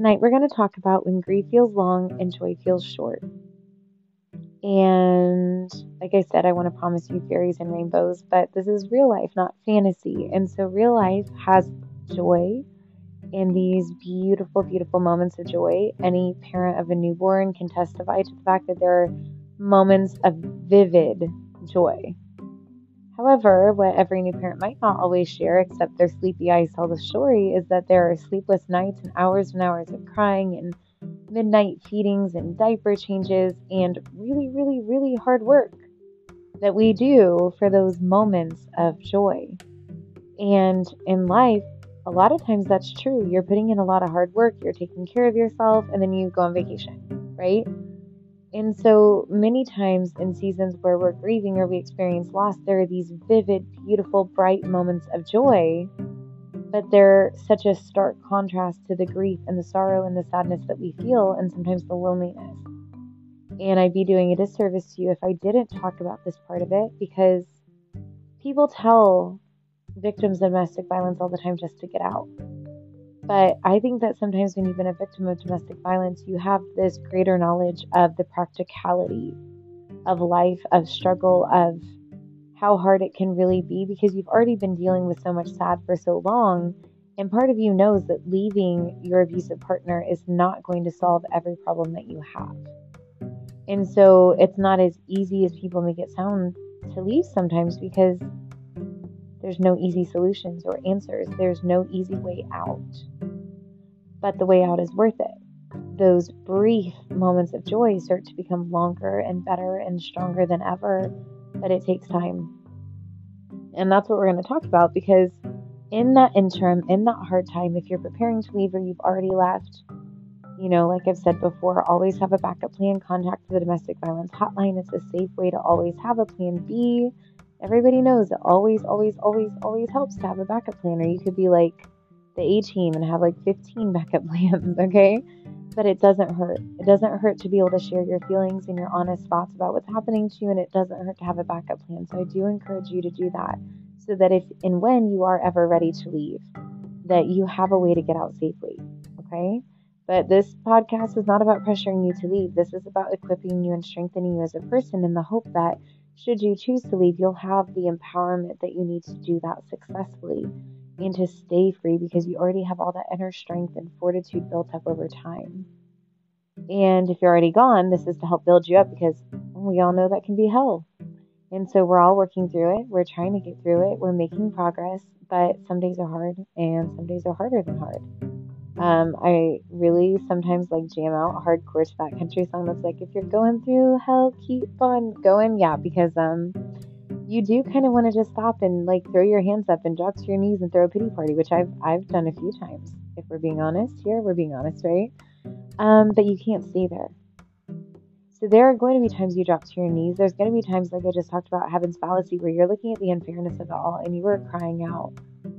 Tonight, we're going to talk about when grief mm. feels long and joy feels short. And like I said, I want to promise you fairies and rainbows, but this is real life, not fantasy. And so, real life has joy and these beautiful, beautiful moments of joy. Any parent of a newborn can testify to the fact that there are moments of vivid joy. However, what every new parent might not always share, except their sleepy eyes tell the story, is that there are sleepless nights and hours and hours of crying and midnight feedings and diaper changes and really, really, really hard work that we do for those moments of joy. And in life, a lot of times that's true. You're putting in a lot of hard work, you're taking care of yourself, and then you go on vacation, right? And so many times in seasons where we're grieving or we experience loss, there are these vivid, beautiful, bright moments of joy but they're such a stark contrast to the grief and the sorrow and the sadness that we feel, and sometimes the loneliness. And I'd be doing a disservice to you if I didn't talk about this part of it because people tell victims of domestic violence all the time just to get out. But I think that sometimes when you've been a victim of domestic violence, you have this greater knowledge of the practicality of life, of struggle, of how hard it can really be because you've already been dealing with so much sad for so long. And part of you knows that leaving your abusive partner is not going to solve every problem that you have. And so it's not as easy as people make it sound to leave sometimes because there's no easy solutions or answers. There's no easy way out. But the way out is worth it. Those brief moments of joy start to become longer and better and stronger than ever but it takes time. And that's what we're going to talk about because in that interim, in that hard time, if you're preparing to leave or you've already left, you know, like I've said before, always have a backup plan. Contact the domestic violence hotline. It's a safe way to always have a plan B. Everybody knows it always, always, always, always helps to have a backup plan. Or you could be like the A team and have like 15 backup plans, okay? but it doesn't hurt. It doesn't hurt to be able to share your feelings and your honest thoughts about what's happening to you, and it doesn't hurt to have a backup plan. So I do encourage you to do that so that if and when you are ever ready to leave, that you have a way to get out safely. Okay? But this podcast is not about pressuring you to leave. This is about equipping you and strengthening you as a person in the hope that should you choose to leave, you'll have the empowerment that you need to do that successfully and to stay free because you already have all that inner strength and fortitude built up over time. And if you're already gone, this is to help build you up because we all know that can be hell. And so we're all working through it. We're trying to get through it. We're making progress, but some days are hard and some days are harder than hard. Um, I really sometimes like jam out hardcore to that country song that's like, if you're going through hell, keep on going. Yeah, because um, you do kind of want to just stop and like throw your hands up and drop to your knees and throw a pity party, which I've I've done a few times. If we're being honest here, we're being honest, right? Um, but you can't stay there. So there are going to be times you drop to your knees. There's going to be times like I just talked about heaven's fallacy where you're looking at the unfairness of it all and you are crying out.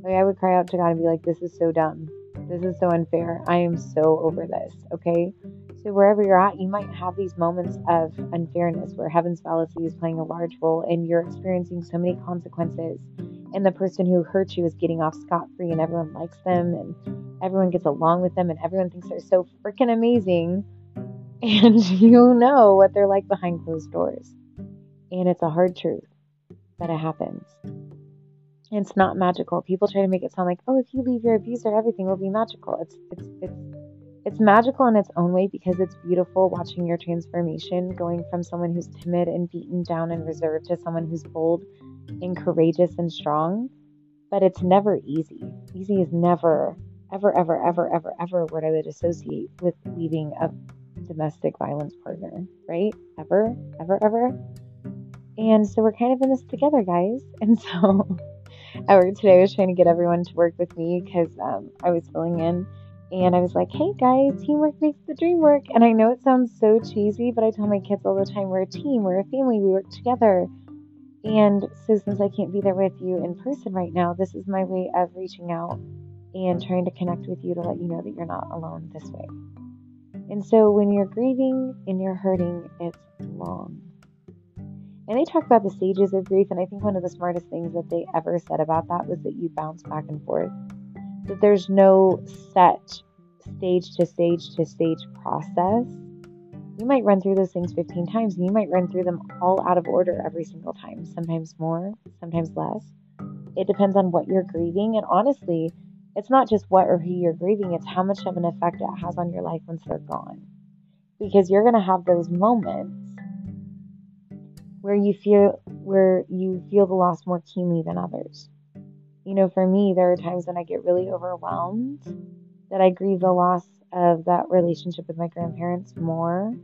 Like I would cry out to God and be like, "This is so dumb. This is so unfair. I am so over this." Okay. So, wherever you're at, you might have these moments of unfairness where heaven's fallacy is playing a large role and you're experiencing so many consequences. And the person who hurt you is getting off scot free and everyone likes them and everyone gets along with them and everyone thinks they're so freaking amazing. And you know what they're like behind closed doors. And it's a hard truth that it happens. It's not magical. People try to make it sound like, oh, if you leave your abuser, everything will be magical. It's it's it's it's magical in its own way because it's beautiful watching your transformation going from someone who's timid and beaten down and reserved to someone who's bold and courageous and strong. But it's never easy. Easy is never, ever, ever, ever, ever, ever what I would associate with leaving a domestic violence partner, right? Ever, ever, ever. And so we're kind of in this together, guys. And so at work today, I was trying to get everyone to work with me because um, I was filling in and I was like, hey guys, teamwork makes the dream work. And I know it sounds so cheesy, but I tell my kids all the time we're a team, we're a family, we work together. And so, since I can't be there with you in person right now, this is my way of reaching out and trying to connect with you to let you know that you're not alone this way. And so, when you're grieving and you're hurting, it's long. And they talk about the stages of grief, and I think one of the smartest things that they ever said about that was that you bounce back and forth that there's no set stage to stage to stage process, you might run through those things 15 times and you might run through them all out of order every single time, sometimes more, sometimes less. It depends on what you're grieving. And honestly, it's not just what or who you're grieving, it's how much of an effect it has on your life once they're gone. Because you're going to have those moments where you feel where you feel the loss more keenly than others. You know, for me, there are times when I get really overwhelmed that I grieve the loss of that relationship with my grandparents more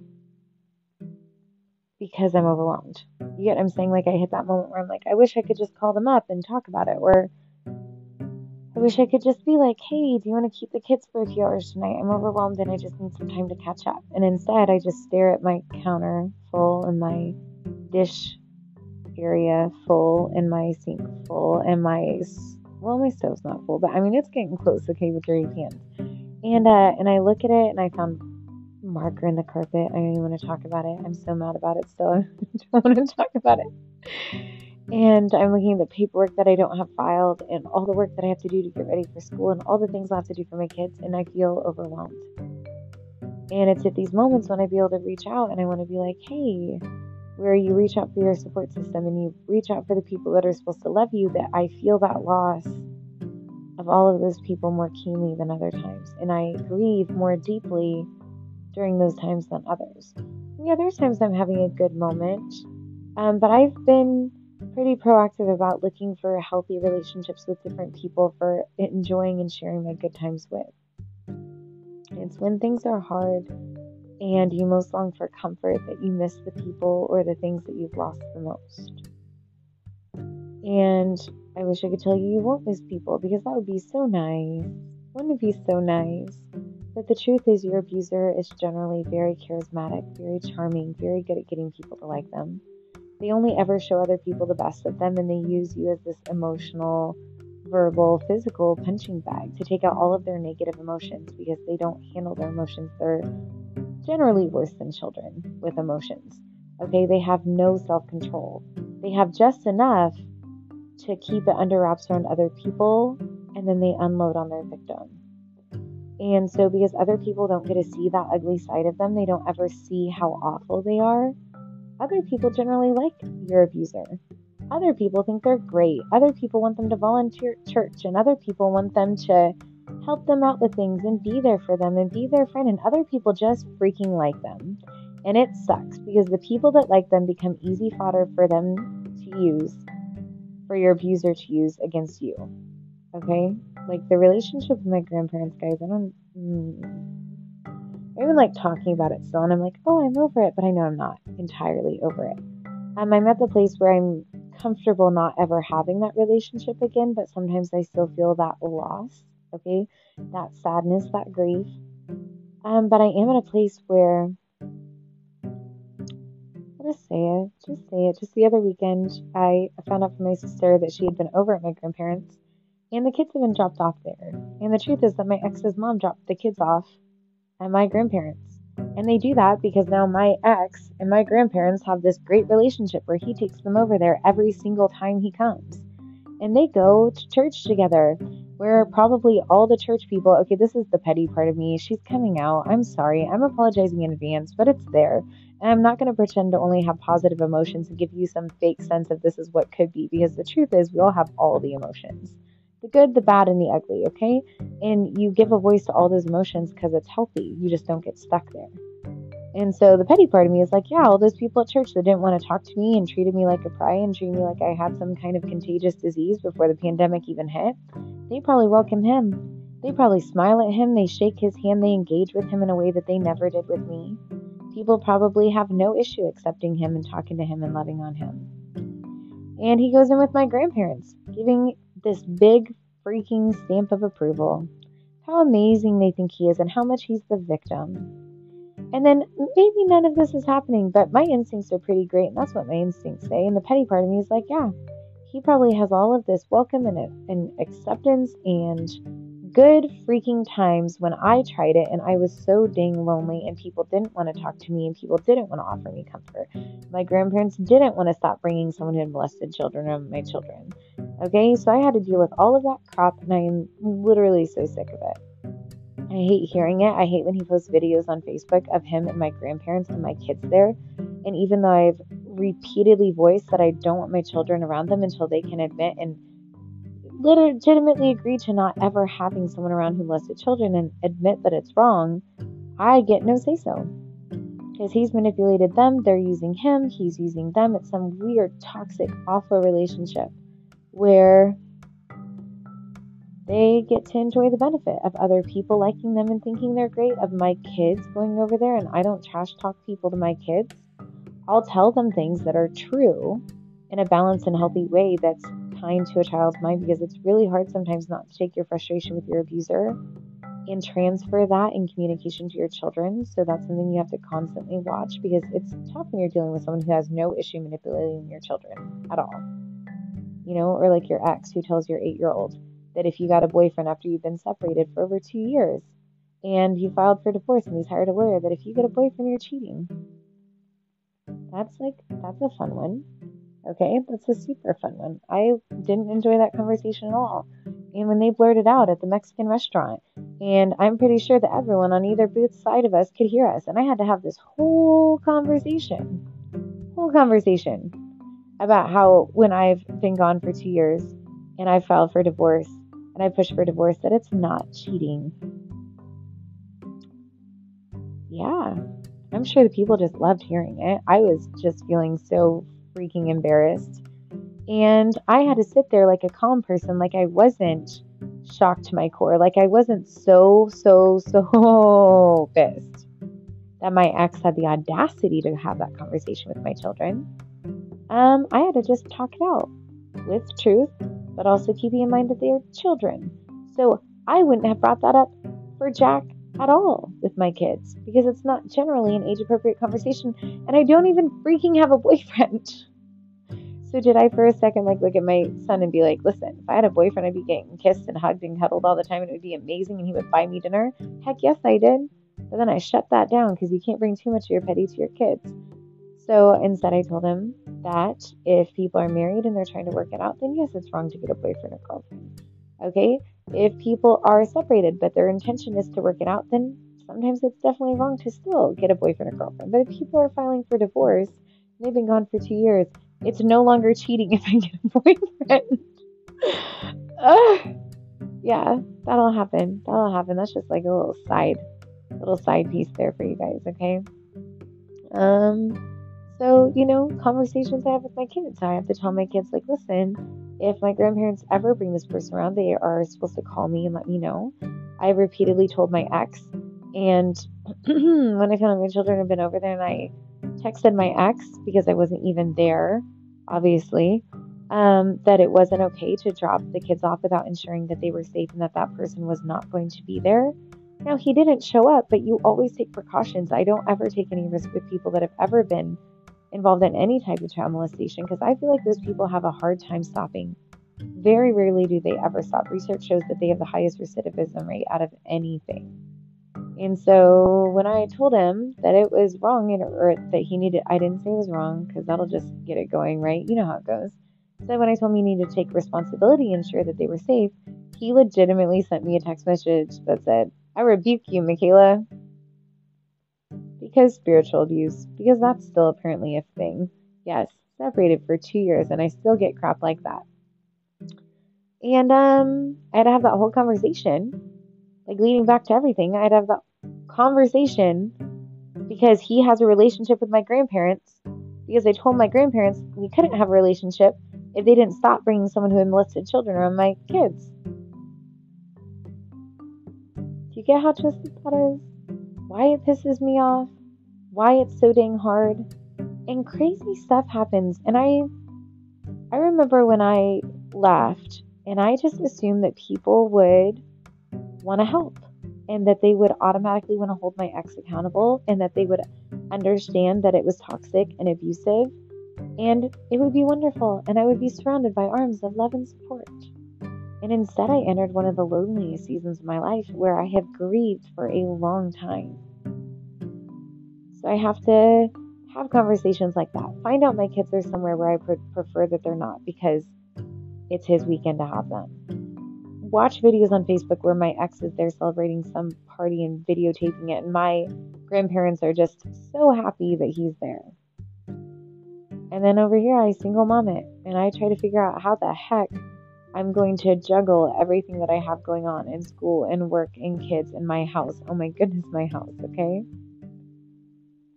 because I'm overwhelmed. You get what I'm saying? Like I hit that moment where I'm like, I wish I could just call them up and talk about it. Or I wish I could just be like, hey, do you want to keep the kids for a few hours tonight? I'm overwhelmed and I just need some time to catch up. And instead, I just stare at my counter full and my dish area full and my sink full and my well my stove's not full but i mean it's getting close okay with dirty pans and uh and i look at it and i found marker in the carpet. I don't even want to talk about it. I'm so mad about it still. I don't want to talk about it. And I'm looking at the paperwork that I don't have filed and all the work that I have to do to get ready for school and all the things I have to do for my kids. And I feel overwhelmed. And it's at these moments when I be able to reach out and I want to be like, hey, where you reach out for your support system and you reach out for the people that are supposed to love you, that I feel that loss of all of those people more keenly than other times. And I grieve more deeply during those times than others. Yeah, there's times I'm having a good moment, um, but I've been pretty proactive about looking for healthy relationships with different people for enjoying and sharing my good times with. It's when things are hard and you most long for comfort that you miss the people or the things that you've lost the most. And I wish I could tell you you won't miss people because that would be so nice. Wouldn't it be so nice? But the truth is, your abuser is generally very charismatic, very charming, very good at getting people to like them. They only ever show other people the best of them, and they use you as this emotional, verbal, physical punching bag to take out all of their negative emotions because they don't handle their emotions. They're generally worse than children with emotions. Okay, they have no self control. They have just enough to keep it under wraps around other people, and then they unload on their victim. And so, because other people don't get to see that ugly side of them, they don't ever see how awful they are. Other people generally like your abuser. Other people think they're great. Other people want them to volunteer at church, and other people want them to help them out with things and be there for them and be their friend. And other people just freaking like them. And it sucks because the people that like them become easy fodder for them to use, for your abuser to use against you. Okay? Like the relationship with my grandparents, guys, I don't. Mm, I even like talking about it still, and I'm like, oh, I'm over it, but I know I'm not entirely over it. Um, I'm at the place where I'm comfortable not ever having that relationship again, but sometimes I still feel that loss, okay, that sadness, that grief. Um, but I am in a place where I'll just say it, just say it. Just the other weekend, I found out from my sister that she had been over at my grandparents and the kids had been dropped off there. And the truth is that my ex's mom dropped the kids off at my grandparents. And they do that because now my ex and my grandparents have this great relationship where he takes them over there every single time he comes. And they go to church together, where probably all the church people, okay, this is the petty part of me. She's coming out. I'm sorry. I'm apologizing in advance, but it's there. And I'm not going to pretend to only have positive emotions and give you some fake sense of this is what could be, because the truth is, we all have all the emotions the good, the bad, and the ugly, okay? And you give a voice to all those emotions because it's healthy. You just don't get stuck there. And so the petty part of me is like, yeah, all those people at church that didn't want to talk to me and treated me like a pariah and treated me like I had some kind of contagious disease before the pandemic even hit, they probably welcome him. They probably smile at him, they shake his hand, they engage with him in a way that they never did with me. People probably have no issue accepting him and talking to him and loving on him. And he goes in with my grandparents, giving this big freaking stamp of approval. How amazing they think he is and how much he's the victim. And then maybe none of this is happening, but my instincts are pretty great, and that's what my instincts say. And the petty part of me is like, yeah, he probably has all of this welcome and, and acceptance and good freaking times when I tried it and I was so dang lonely and people didn't want to talk to me and people didn't want to offer me comfort. My grandparents didn't want to stop bringing someone who had molested children or my children. Okay, so I had to deal with all of that crap and I am literally so sick of it. I hate hearing it. I hate when he posts videos on Facebook of him and my grandparents and my kids there. And even though I've repeatedly voiced that I don't want my children around them until they can admit and legitimately agree to not ever having someone around who molested children and admit that it's wrong, I get no say so. Because he's manipulated them, they're using him, he's using them. It's some weird, toxic, awful relationship where they get to enjoy the benefit of other people liking them and thinking they're great, of my kids going over there, and I don't trash talk people to my kids. I'll tell them things that are true in a balanced and healthy way that's kind to a child's mind because it's really hard sometimes not to take your frustration with your abuser and transfer that in communication to your children. So that's something you have to constantly watch because it's tough when you're dealing with someone who has no issue manipulating your children at all. You know, or like your ex who tells your eight year old that if you got a boyfriend after you've been separated for over two years and you filed for divorce and he's hired a lawyer, that if you get a boyfriend, you're cheating. That's like, that's a fun one. Okay, that's a super fun one. I didn't enjoy that conversation at all. And when they blurted out at the Mexican restaurant, and I'm pretty sure that everyone on either booth side of us could hear us, and I had to have this whole conversation, whole conversation about how when I've been gone for two years and I filed for divorce and I pushed for divorce, that it's not cheating. Yeah, I'm sure the people just loved hearing it. I was just feeling so freaking embarrassed. And I had to sit there like a calm person, like I wasn't shocked to my core, like I wasn't so, so, so pissed that my ex had the audacity to have that conversation with my children. Um, I had to just talk it out with truth, but also keeping in mind that they are children. So I wouldn't have brought that up for Jack at all with my kids because it's not generally an age appropriate conversation and I don't even freaking have a boyfriend. So did I for a second like look at my son and be like, listen, if I had a boyfriend, I'd be getting kissed and hugged and cuddled all the time and it would be amazing and he would buy me dinner? Heck yes, I did. But then I shut that down because you can't bring too much of your petty to your kids. So instead, I told him that if people are married and they're trying to work it out, then yes, it's wrong to get a boyfriend or girlfriend. Okay? If people are separated but their intention is to work it out, then sometimes it's definitely wrong to still get a boyfriend or girlfriend. But if people are filing for divorce, and they've been gone for two years, it's no longer cheating if I get a boyfriend. uh, yeah, that'll happen. That'll happen. That's just like a little side, little side piece there for you guys. Okay. Um. So you know, conversations I have with my kids. I have to tell my kids like, listen, if my grandparents ever bring this person around, they are supposed to call me and let me know. I repeatedly told my ex, and when I found my children had been over there, and I texted my ex because I wasn't even there, obviously, um, that it wasn't okay to drop the kids off without ensuring that they were safe and that that person was not going to be there. Now, he didn't show up, but you always take precautions. I don't ever take any risk with people that have ever been involved in any type of child molestation because I feel like those people have a hard time stopping. Very rarely do they ever stop. Research shows that they have the highest recidivism rate out of anything. And so when I told him that it was wrong and, or that he needed, I didn't say it was wrong because that'll just get it going, right? You know how it goes. So when I told him he needed to take responsibility and ensure that they were safe, he legitimately sent me a text message that said, I rebuke you, Michaela. Because spiritual abuse, because that's still apparently a thing. Yes, separated for two years and I still get crap like that. And um, I had to have that whole conversation like leading back to everything, I'd have that conversation because he has a relationship with my grandparents. Because I told my grandparents we couldn't have a relationship if they didn't stop bringing someone who had molested children around my kids. Do you get how twisted that is? Why it pisses me off? Why it's so dang hard? And crazy stuff happens. And I, I remember when I left, and I just assumed that people would want to help and that they would automatically want to hold my ex accountable and that they would understand that it was toxic and abusive and it would be wonderful and I would be surrounded by arms of love and support. And instead, I entered one of the loneliest seasons of my life where I have grieved for a long time. So I have to have conversations like that. Find out my kids are somewhere where I prefer that they're not because it's his weekend to have them watch videos on Facebook where my ex is there celebrating some party and videotaping it, and my grandparents are just so happy that he's there. And then over here, I single mom it, and I try to figure out how the heck I'm going to juggle everything that I have going on in school and work and kids in my house. Oh my goodness, my house, okay?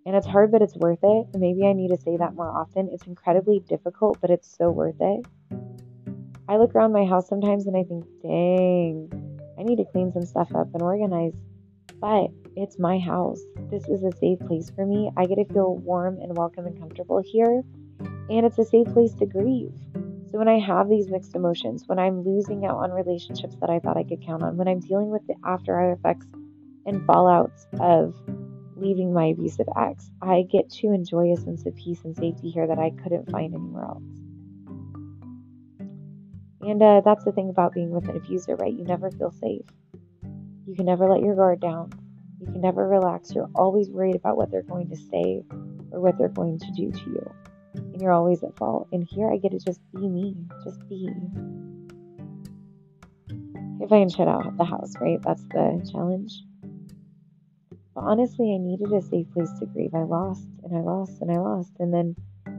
And it's hard, but it's worth it. And maybe I need to say that more often. It's incredibly difficult, but it's so worth it. I look around my house sometimes and I think, dang, I need to clean some stuff up and organize. But it's my house. This is a safe place for me. I get to feel warm and welcome and comfortable here. And it's a safe place to grieve. So when I have these mixed emotions, when I'm losing out on relationships that I thought I could count on, when I'm dealing with the after effects and fallouts of leaving my abusive ex, I get to enjoy a sense of peace and safety here that I couldn't find anywhere else. And uh, that's the thing about being with an abuser, right? You never feel safe. You can never let your guard down. You can never relax. You're always worried about what they're going to say or what they're going to do to you and you're always at fault. And here I get to just be me, just be. If I can shut out the house, right? That's the challenge. But honestly, I needed a safe place to grieve. I lost and I lost and I lost. And then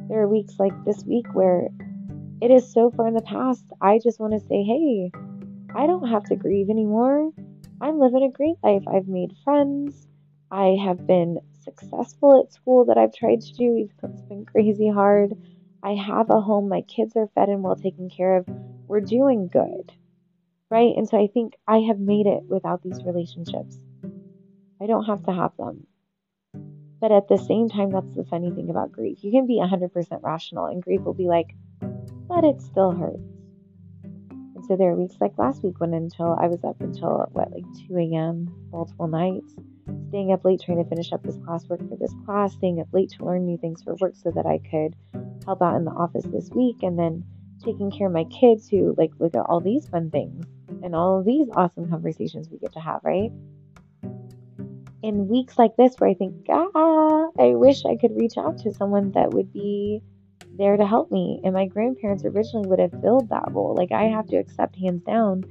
there are weeks like this week where it is so far in the past. I just want to say, hey, I don't have to grieve anymore. I'm living a great life. I've made friends. I have been successful at school that I've tried to do, it's been crazy hard. I have a home, my kids are fed and well taken care of. We're doing good, right? And so I think I have made it without these relationships. I don't have to have them. But at the same time, that's the funny thing about grief. You can be 100% rational, and grief will be like, but it still hurts. And so there are weeks like last week when until I was up until what, like 2 a.m., multiple nights staying up late trying to finish up this classwork for this class, staying up late to learn new things for work so that I could help out in the office this week, and then taking care of my kids who like look at all these fun things and all of these awesome conversations we get to have, right? In weeks like this where I think, ah, I wish I could reach out to someone that would be there to help me. And my grandparents originally would have filled that role. Like I have to accept hands down,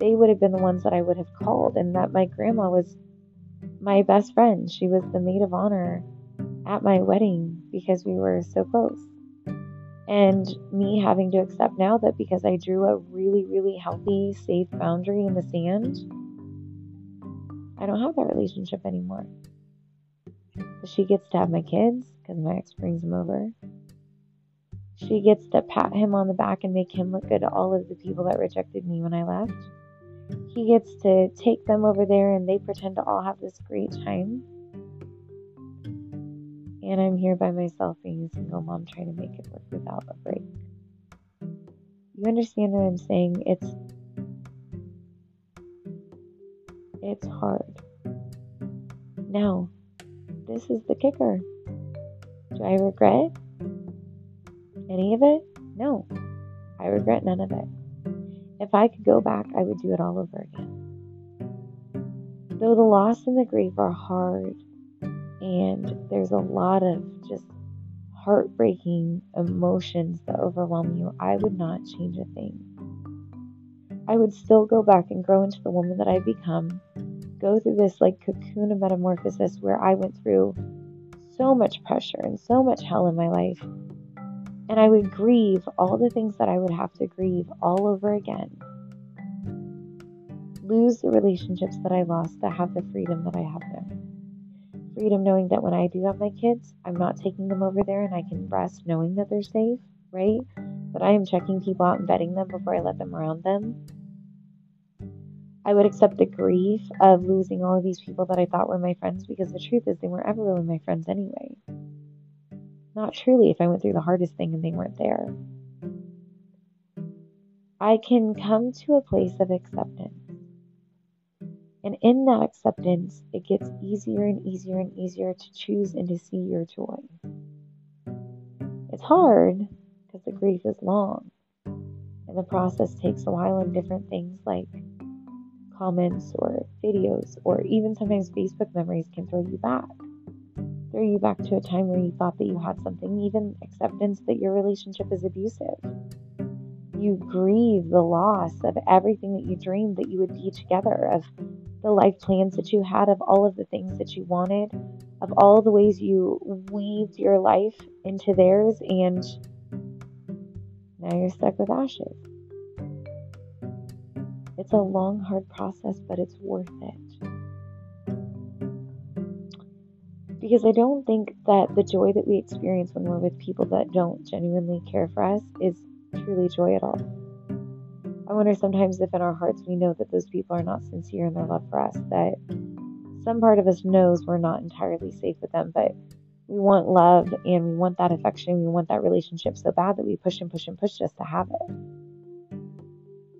they would have been the ones that I would have called, and that my grandma was my best friend. She was the maid of honor at my wedding because we were so close. And me having to accept now that because I drew a really, really healthy, safe boundary in the sand, I don't have that relationship anymore. She gets to have my kids because my ex brings them over. She gets to pat him on the back and make him look good to all of the people that rejected me when I left he gets to take them over there and they pretend to all have this great time. And I'm here by myself being a single mom trying to make it work without a break. You understand what I'm saying? It's it's hard. Now, this is the kicker. Do I regret any of it? No. I regret none of it. If I could go back, I would do it all over again. Though the loss and the grief are hard, and there's a lot of just heartbreaking emotions that overwhelm you, I would not change a thing. I would still go back and grow into the woman that I've become, go through this like cocoon of metamorphosis where I went through so much pressure and so much hell in my life and I would grieve all the things that I would have to grieve all over again. Lose the relationships that I lost that have the freedom that I have now. Freedom knowing that when I do have my kids, I'm not taking them over there and I can rest knowing that they're safe, right? That I am checking people out and vetting them before I let them around them. I would accept the grief of losing all of these people that I thought were my friends because the truth is they weren't ever really my friends anyway. Not truly if I went through the hardest thing and they weren't there. I can come to a place of acceptance. And in that acceptance, it gets easier and easier and easier to choose and to see your joy. It's hard because the grief is long and the process takes a while, and different things like comments or videos or even sometimes Facebook memories can throw you back throw you back to a time where you thought that you had something, even acceptance that your relationship is abusive. You grieve the loss of everything that you dreamed that you would be together, of the life plans that you had, of all of the things that you wanted, of all the ways you weaved your life into theirs, and now you're stuck with ashes. It's a long, hard process, but it's worth it. Because I don't think that the joy that we experience when we're with people that don't genuinely care for us is truly joy at all. I wonder sometimes if in our hearts we know that those people are not sincere in their love for us, that some part of us knows we're not entirely safe with them, but we want love and we want that affection, we want that relationship so bad that we push and push and push just to have it.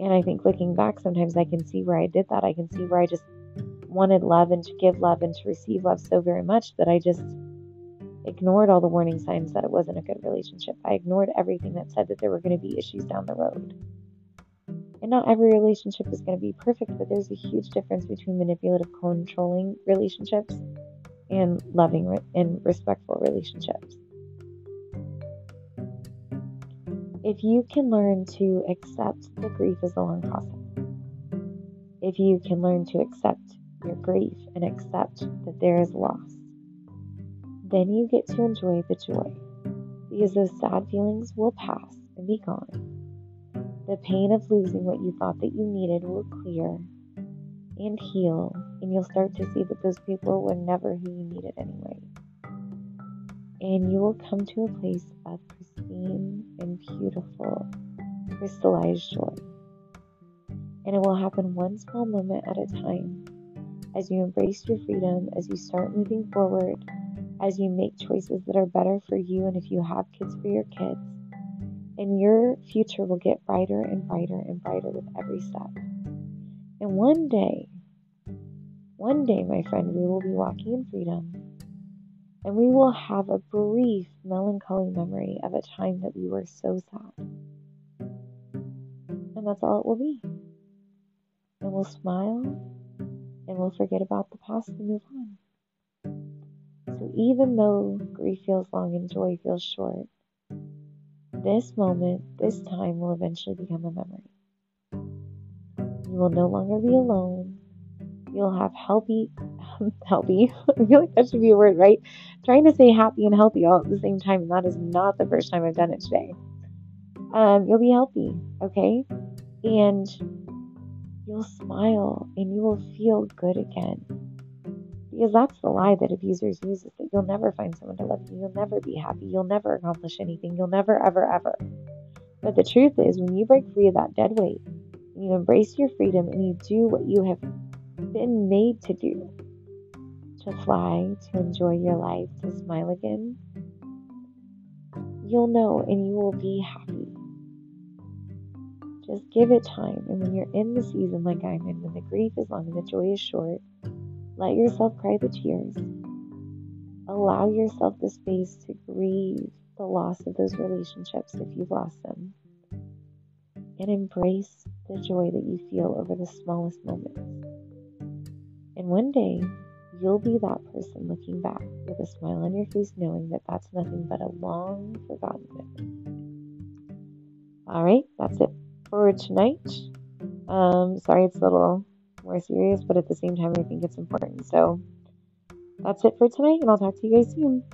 And I think looking back, sometimes I can see where I did that. I can see where I just wanted love and to give love and to receive love so very much that I just ignored all the warning signs that it wasn't a good relationship. I ignored everything that said that there were going to be issues down the road. And not every relationship is going to be perfect, but there's a huge difference between manipulative, controlling relationships and loving and respectful relationships. If you can learn to accept the grief as a long process, if you can learn to accept your grief and accept that there is loss, then you get to enjoy the joy because those sad feelings will pass and be gone. The pain of losing what you thought that you needed will clear and heal, and you'll start to see that those people were never who you needed anyway. And you will come to a place of pristine and beautiful, crystallized joy. And it will happen one small moment at a time as you embrace your freedom, as you start moving forward, as you make choices that are better for you, and if you have kids, for your kids. And your future will get brighter and brighter and brighter with every step. And one day, one day, my friend, we will be walking in freedom and we will have a brief melancholy memory of a time that we were so sad. And that's all it will be. And we'll smile and we'll forget about the past and move on. So even though grief feels long and joy feels short, this moment, this time will eventually become a memory. You will no longer be alone. You'll have healthy, healthy. I feel like that should be a word, right? Trying to say happy and healthy all at the same time, and that is not the first time I've done it today. Um, you'll be healthy, okay? And you'll smile and you will feel good again. Because that's the lie that abusers use is that you'll never find someone to love you. You'll never be happy. You'll never accomplish anything. You'll never, ever, ever. But the truth is, when you break free of that dead weight, you embrace your freedom and you do what you have been made to do to fly, to enjoy your life, to smile again, you'll know and you will be happy. Just give it time. And when you're in the season like I'm in, when the grief is long and the joy is short, let yourself cry the tears. Allow yourself the space to grieve the loss of those relationships if you've lost them and embrace the joy that you feel over the smallest moments. And one day, you'll be that person looking back with a smile on your face, knowing that that's nothing but a long forgotten memory. All right, that's it for tonight. Um, sorry, it's a little more serious, but at the same time, I think it's important. So that's it for tonight, and I'll talk to you guys soon.